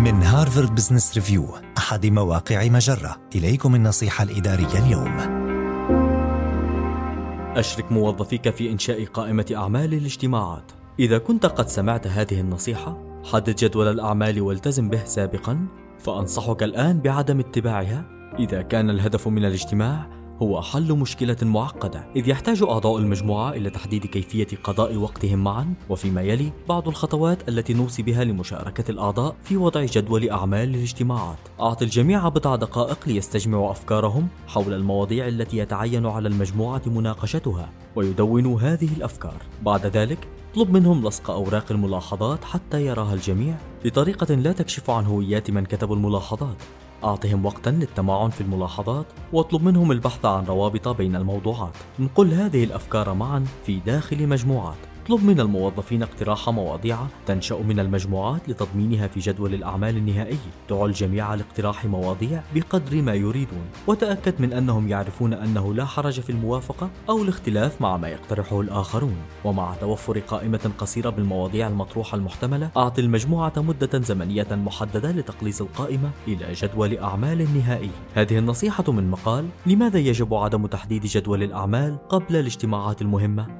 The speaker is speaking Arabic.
من هارفارد بزنس ريفيو أحد مواقع مجرة. إليكم النصيحة الإدارية اليوم. أشرك موظفيك في إنشاء قائمة أعمال الاجتماعات. إذا كنت قد سمعت هذه النصيحة حدد جدول الأعمال والتزم به سابقا فأنصحك الآن بعدم اتباعها. إذا كان الهدف من الاجتماع هو حل مشكلة معقدة إذ يحتاج أعضاء المجموعة إلى تحديد كيفية قضاء وقتهم معا وفيما يلي بعض الخطوات التي نوصي بها لمشاركة الأعضاء في وضع جدول أعمال الاجتماعات أعط الجميع بضع دقائق ليستجمعوا أفكارهم حول المواضيع التي يتعين على المجموعة مناقشتها ويدونوا هذه الأفكار. بعد ذلك اطلب منهم لصق أوراق الملاحظات حتى يراها الجميع بطريقة لا تكشف عن هويات من كتبوا الملاحظات. أعطهم وقتا للتمعن في الملاحظات واطلب منهم البحث عن روابط بين الموضوعات. انقل هذه الأفكار معا في داخل مجموعات. اطلب من الموظفين اقتراح مواضيع تنشأ من المجموعات لتضمينها في جدول الأعمال النهائي. دعوا الجميع لاقتراح مواضيع بقدر ما يريدون. وتأكد من أنهم يعرفون أنه لا حرج في الموافقة أو الاختلاف مع ما يقترحه الآخرون. ومع توفر قائمة قصيرة بالمواضيع المطروحة المحتملة أعط المجموعة مدة زمنية محددة لتقليص القائمة إلى جدول أعمال نهائي هذه النصيحة من مقال لماذا يجب عدم تحديد جدول الأعمال قبل الاجتماعات المهمة؟